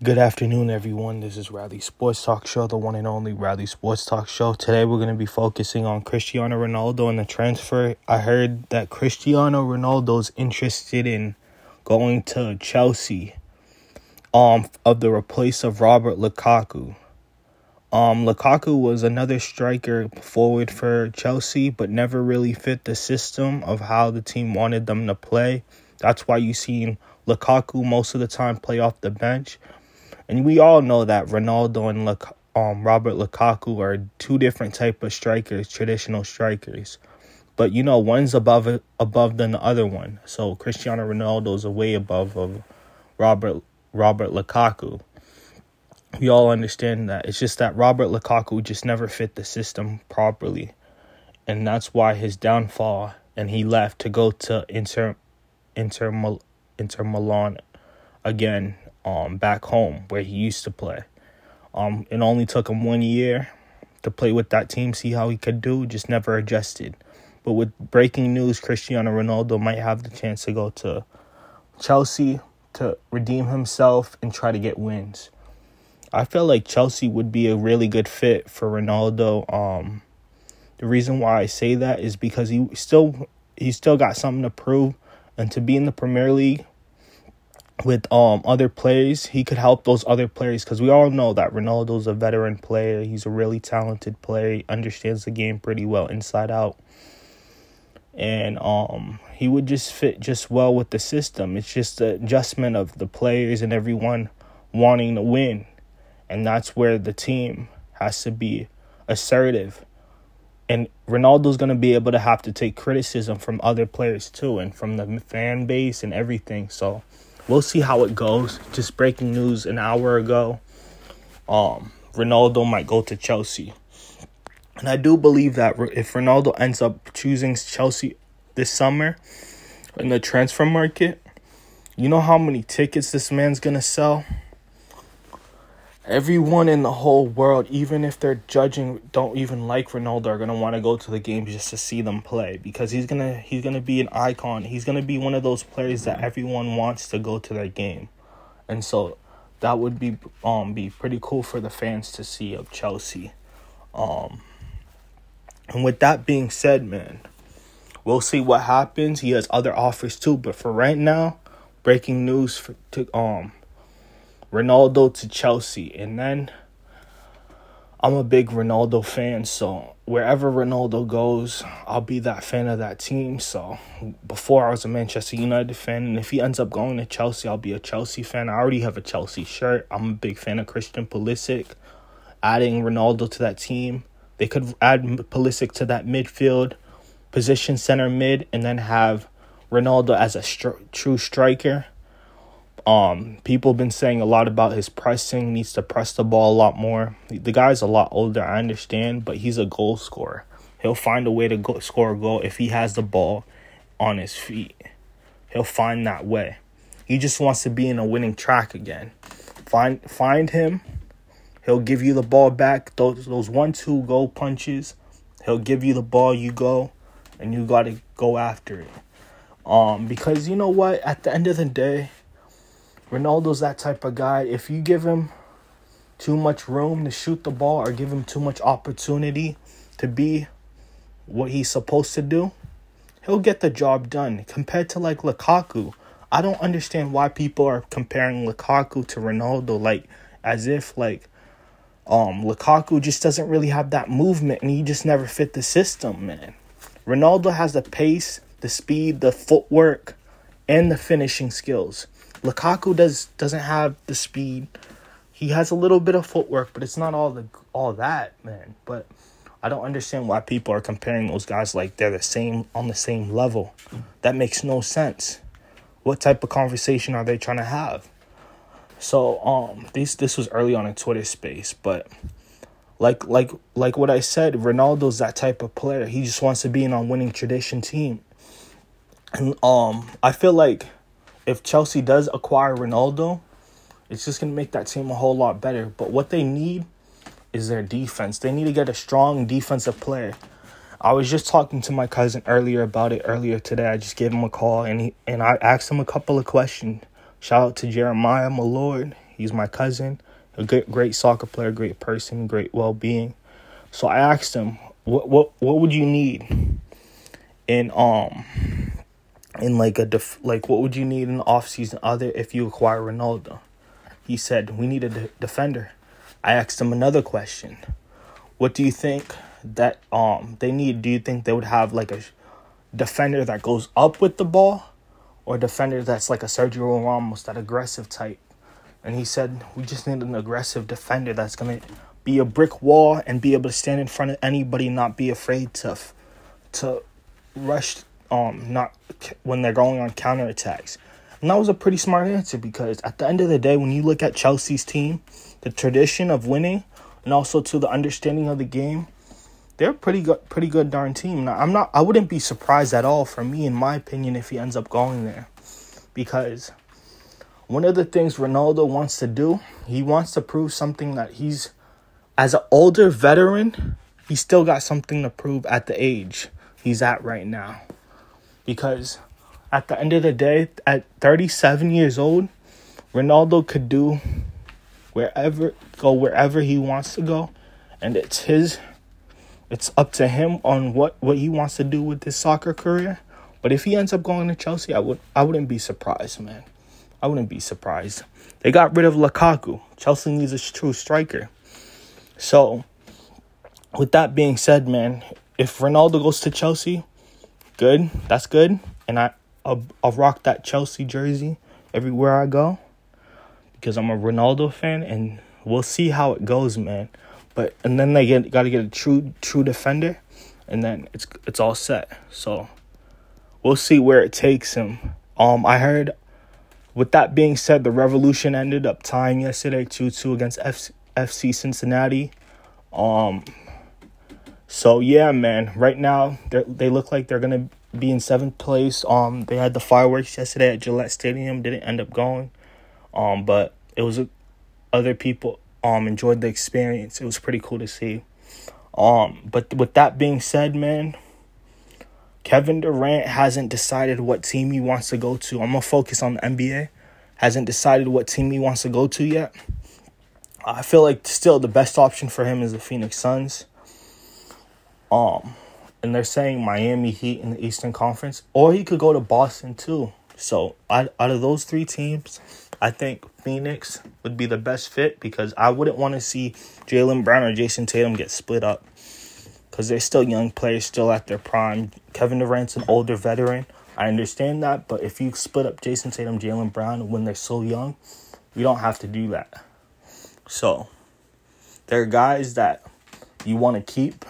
Good afternoon, everyone. This is Rally Sports Talk Show, the one and only Rally Sports Talk Show. Today, we're going to be focusing on Cristiano Ronaldo and the transfer. I heard that Cristiano Ronaldo's interested in going to Chelsea, um, of the replace of Robert Lukaku. Um, Lukaku was another striker forward for Chelsea, but never really fit the system of how the team wanted them to play. That's why you've seen Lukaku most of the time play off the bench and we all know that Ronaldo and um, Robert Lukaku are two different type of strikers, traditional strikers. But you know, one's above above than the other one. So Cristiano Ronaldo is way above of Robert Robert Lukaku. We all understand that. It's just that Robert Lukaku just never fit the system properly. And that's why his downfall and he left to go to Inter Inter Inter Milan again um, back home where he used to play. Um, it only took him one year to play with that team, see how he could do, just never adjusted. But with breaking news, Cristiano Ronaldo might have the chance to go to Chelsea to redeem himself and try to get wins. I feel like Chelsea would be a really good fit for Ronaldo. Um, the reason why I say that is because he still he still got something to prove, and to be in the Premier League with um other players, he could help those other players because we all know that Ronaldo's a veteran player. He's a really talented player. Understands the game pretty well inside out. And um he would just fit just well with the system. It's just the adjustment of the players and everyone wanting to win. And that's where the team has to be assertive. And Ronaldo's going to be able to have to take criticism from other players too and from the fan base and everything. So we'll see how it goes. Just breaking news an hour ago. Um, Ronaldo might go to Chelsea. And I do believe that if Ronaldo ends up choosing Chelsea this summer in the transfer market, you know how many tickets this man's going to sell? Everyone in the whole world, even if they're judging, don't even like Ronaldo, are gonna want to go to the games just to see them play because he's gonna he's gonna be an icon. He's gonna be one of those players that everyone wants to go to their game, and so that would be um be pretty cool for the fans to see of Chelsea. Um, and with that being said, man, we'll see what happens. He has other offers too, but for right now, breaking news for to um Ronaldo to Chelsea. And then I'm a big Ronaldo fan, so wherever Ronaldo goes, I'll be that fan of that team. So before I was a Manchester United fan, and if he ends up going to Chelsea, I'll be a Chelsea fan. I already have a Chelsea shirt. I'm a big fan of Christian Pulisic. Adding Ronaldo to that team, they could add Pulisic to that midfield position, center mid, and then have Ronaldo as a true striker um, people have been saying a lot about his pressing. Needs to press the ball a lot more. The guy's a lot older, I understand, but he's a goal scorer. He'll find a way to go, score a goal if he has the ball on his feet. He'll find that way. He just wants to be in a winning track again. Find find him. He'll give you the ball back. Those those one two goal punches. He'll give you the ball. You go, and you got to go after it. Um, because you know what? At the end of the day Ronaldo's that type of guy. If you give him too much room to shoot the ball or give him too much opportunity to be what he's supposed to do, he'll get the job done. Compared to like Lukaku, I don't understand why people are comparing Lukaku to Ronaldo like as if like um Lukaku just doesn't really have that movement and he just never fit the system, man. Ronaldo has the pace, the speed, the footwork, and the finishing skills. Lukaku does doesn't have the speed. He has a little bit of footwork, but it's not all the all that, man. But I don't understand why people are comparing those guys like they're the same on the same level. That makes no sense. What type of conversation are they trying to have? So um this this was early on in Twitter space, but like like like what I said, Ronaldo's that type of player. He just wants to be in a winning tradition team. And um I feel like if Chelsea does acquire Ronaldo, it's just going to make that team a whole lot better. But what they need is their defense. They need to get a strong defensive player. I was just talking to my cousin earlier about it earlier today. I just gave him a call and he and I asked him a couple of questions. Shout out to Jeremiah, my lord. He's my cousin, a great, great soccer player, great person, great well being. So I asked him, what what what would you need in um in like a def- like what would you need in the off season other if you acquire Ronaldo? He said we need a de- defender. I asked him another question. What do you think that um they need? Do you think they would have like a defender that goes up with the ball or a defender that's like a Sergio Ramos, that aggressive type? And he said we just need an aggressive defender that's going to be a brick wall and be able to stand in front of anybody, and not be afraid to to rush um not when they're going on counterattacks. And that was a pretty smart answer because at the end of the day, when you look at Chelsea's team, the tradition of winning, and also to the understanding of the game, they're pretty good, pretty good darn team. Now, I'm not, I wouldn't be surprised at all, for me, in my opinion, if he ends up going there, because one of the things Ronaldo wants to do, he wants to prove something that he's as an older veteran, he still got something to prove at the age he's at right now. Because at the end of the day, at 37 years old, Ronaldo could do wherever go wherever he wants to go and it's his it's up to him on what what he wants to do with his soccer career. But if he ends up going to Chelsea, I would I wouldn't be surprised, man. I wouldn't be surprised. They got rid of Lukaku. Chelsea needs a true striker. So, with that being said, man, if Ronaldo goes to Chelsea, good. That's good. And I, I'll, I'll rock that Chelsea jersey everywhere I go because I'm a Ronaldo fan, and we'll see how it goes, man. But and then they get got to get a true true defender, and then it's it's all set. So we'll see where it takes him. Um, I heard. With that being said, the Revolution ended up tying yesterday 2 2 against FC Cincinnati. Um, so yeah, man. Right now, they look like they're gonna be in seventh place. Um, they had the fireworks yesterday at Gillette Stadium. Didn't end up going. Um, but it was other people um enjoyed the experience. It was pretty cool to see. Um, but with that being said, man, Kevin Durant hasn't decided what team he wants to go to. I'm gonna focus on the NBA. Hasn't decided what team he wants to go to yet. I feel like still the best option for him is the Phoenix Suns. Um, and they're saying Miami Heat in the Eastern Conference, or he could go to Boston too. So out, out of those three teams, I think Phoenix would be the best fit because I wouldn't want to see Jaylen Brown or Jayson Tatum get split up because they're still young players, still at their prime. Kevin Durant's an older veteran. I understand that, but if you split up Jayson Tatum, Jaylen Brown when they're so young, you don't have to do that. So there are guys that you want to keep,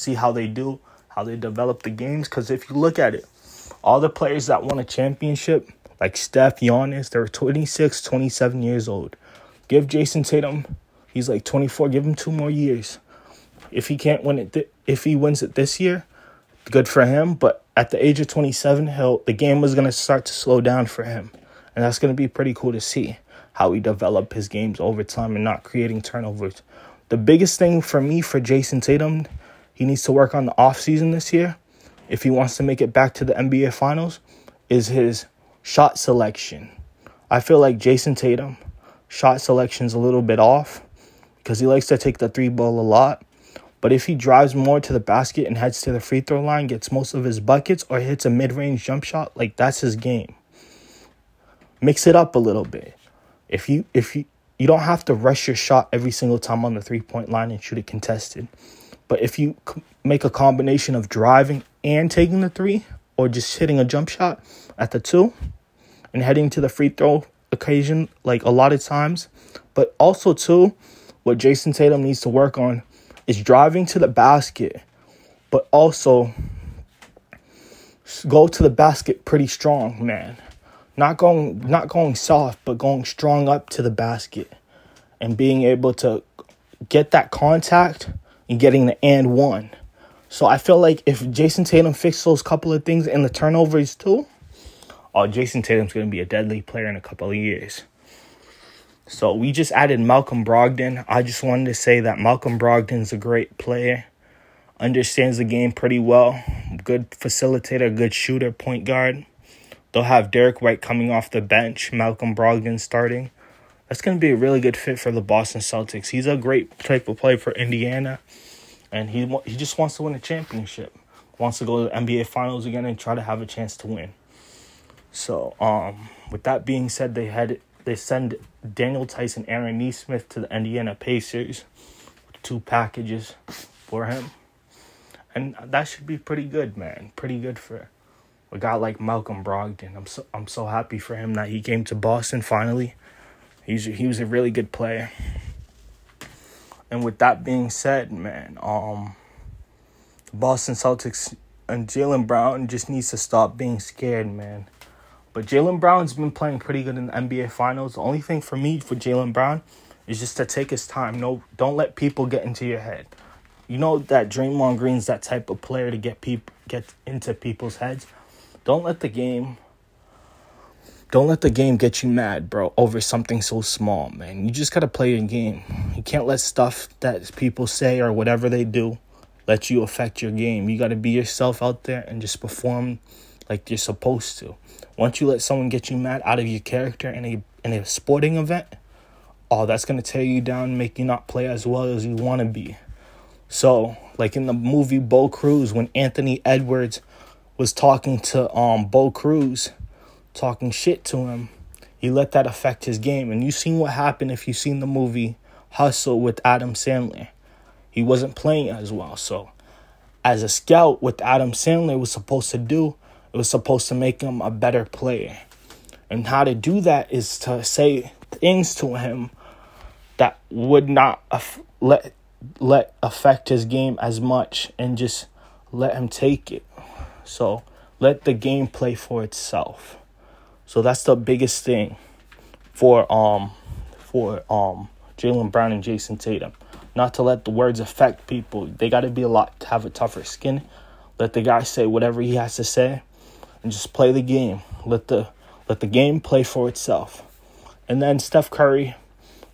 see how they do, how they develop the games. Because if you look at it, all the players that won a championship, like Steph, Giannis, they're 26, 27 years old. Give Jayson Tatum, he's like 24, give him two more years. If he can't win it, th- if he wins it this year, good for him. But at the age of 27, he'll, the game was going to start to slow down for him. And that's going to be pretty cool to see how he develop his games over time and not creating turnovers. The biggest thing for me for Jayson Tatum, he needs to work on the offseason this year if he wants to make it back to the NBA finals is his shot selection. I feel like Jayson Tatum shot selection's a little bit off because he likes to take the three ball a lot. But if he drives more to the basket and heads to the free throw line, gets most of his buckets, or hits a mid range jump shot, like that's his game. Mix it up a little bit. If you if you you don't have to rush your shot every single time on the three point line and shoot it contested. But if you make a combination of driving and taking the three, or just hitting a jump shot at the two, and heading to the free throw occasion, like a lot of times, but also too, what Jayson Tatum needs to work on is driving to the basket, but also go to the basket pretty strong, man. Not going not going soft, but going strong up to the basket and being able to get that contact and getting the and one. So I feel like if Jayson Tatum fixes those couple of things and the turnovers too, oh Jason Tatum's gonna be a deadly player in a couple of years. So we just added Malcolm Brogdon. I just wanted to say that Malcolm Brogdon's a great player. Understands the game pretty well. Good facilitator, good shooter, point guard. They'll have Derrick White coming off the bench, Malcolm Brogdon starting. That's going to be a really good fit for the Boston Celtics. He's a great type of player for Indiana, and he he just wants to win a championship. Wants to go to the NBA Finals again and try to have a chance to win. So, um, with that being said, they had they send Daniel Theis, Aaron Nesmith to the Indiana Pacers, two packages for him, and that should be pretty good, man. Pretty good for a guy like Malcolm Brogdon. I'm so I'm so happy for him that he came to Boston finally. He's he was a really good player. And with that being said, man, um, Boston Celtics and Jaylen Brown just needs to stop being scared, man. But Jaylen Brown's been playing pretty good in the NBA Finals. The only thing for me for Jaylen Brown is just to take his time. No, don't let people get into your head. You know that Draymond Green's that type of player to get people get into people's heads. Don't let the game don't let the game get you mad, bro, over something so small, man. You just got to play your game. You can't let stuff that people say or whatever they do let you affect your game. You got to be yourself out there and just perform like you're supposed to. Once you let someone get you mad out of your character in a in a sporting event, oh, that's going to tear you down, make you not play as well as you want to be. So, like in the movie Bo Cruz when Anthony Edwards was talking to um Bo Cruz, talking shit to him. He let that affect his game. And you seen what happened if you seen the movie Hustle with Adam Sandler. He wasn't playing as well. So as a scout, what Adam Sandler was supposed to do, it was supposed to make him a better player. And how to do that is to say things to him that would not let let affect his game as much and just let him take it. So let the game play for itself. So that's the biggest thing for um for um Jaylen Brown and Jayson Tatum. Not to let the words affect people. They got to be a lot have a tougher skin. Let the guy say whatever he has to say, and just play the game. Let the let the game play for itself. And then Steph Curry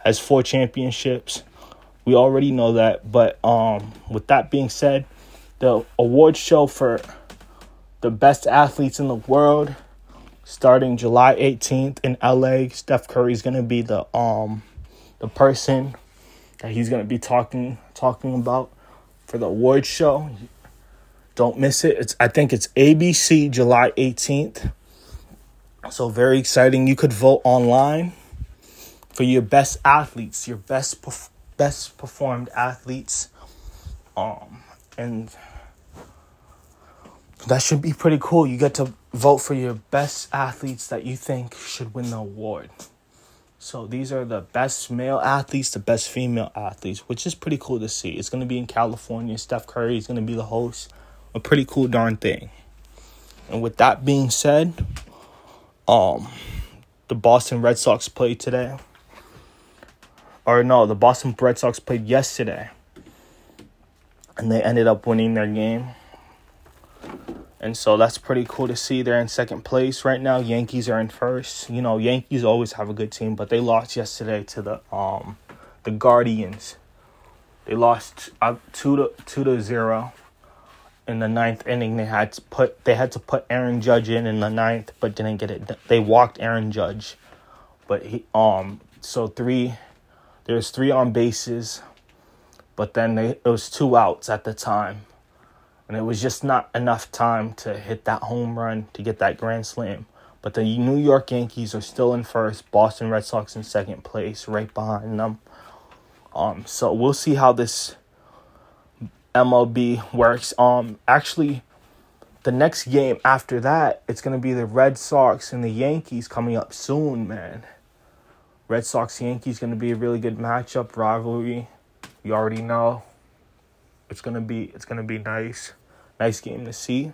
has four championships. We already know that. But um, with that being said, the award show for the best athletes in the world starting July 18th in LA. Steph Curry is going to be the um the person that he's going to be talking talking about for the award show. Don't miss it. It's I think it's ABC July 18th. So very exciting. You could vote online for your best athletes, your best best performed athletes. Um and that should be pretty cool. You get to vote for your best athletes that you think should win the award. So these are the best male athletes, the best female athletes, which is pretty cool to see. It's going to be in California. Steph Curry is going to be the host. A pretty cool darn thing. And with that being said, um the Boston Red Sox played today. Or no, the Boston Red Sox played yesterday. And they ended up winning their game. And so that's pretty cool to see. They're in second place right now. Yankees are in first. You know, Yankees always have a good team, but they lost yesterday to the um the Guardians. They lost uh, two to two to zero in the ninth inning. They had to put they had to put Aaron Judge in in the ninth, but didn't get it. They walked Aaron Judge, but he um so three there's three on bases, but then they it was two outs at the time and it was just not enough time to hit that home run to get that grand slam. But the New York Yankees are still in first, Boston Red Sox in second place, right behind them. Um, so we'll see how this MLB works. Um, actually, the next game after that, it's gonna be the Red Sox and the Yankees coming up soon, man. Red Sox Yankees gonna be a really good matchup rivalry. You already know. It's gonna be it's gonna be nice, nice game to see.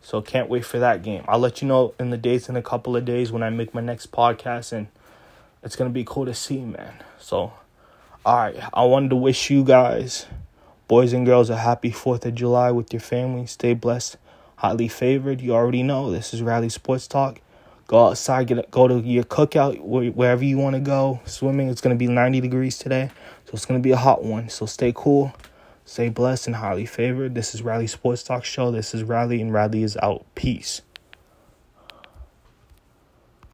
So can't wait for that game. I'll let you know in the days in a couple of days when I make my next podcast, and it's gonna be cool to see, man. So, all right, I wanted to wish you guys, boys and girls, a happy Fourth of July with your family. Stay blessed, highly favored. You already know this is Rally Sports Talk. Go outside, get go to your cookout wherever you want to go. Swimming. It's gonna be ninety degrees today, so it's gonna be a hot one. So stay cool. Stay blessed and highly favored. This is Rally Sports Talk Show. This is Rally, and Rally is out. Peace.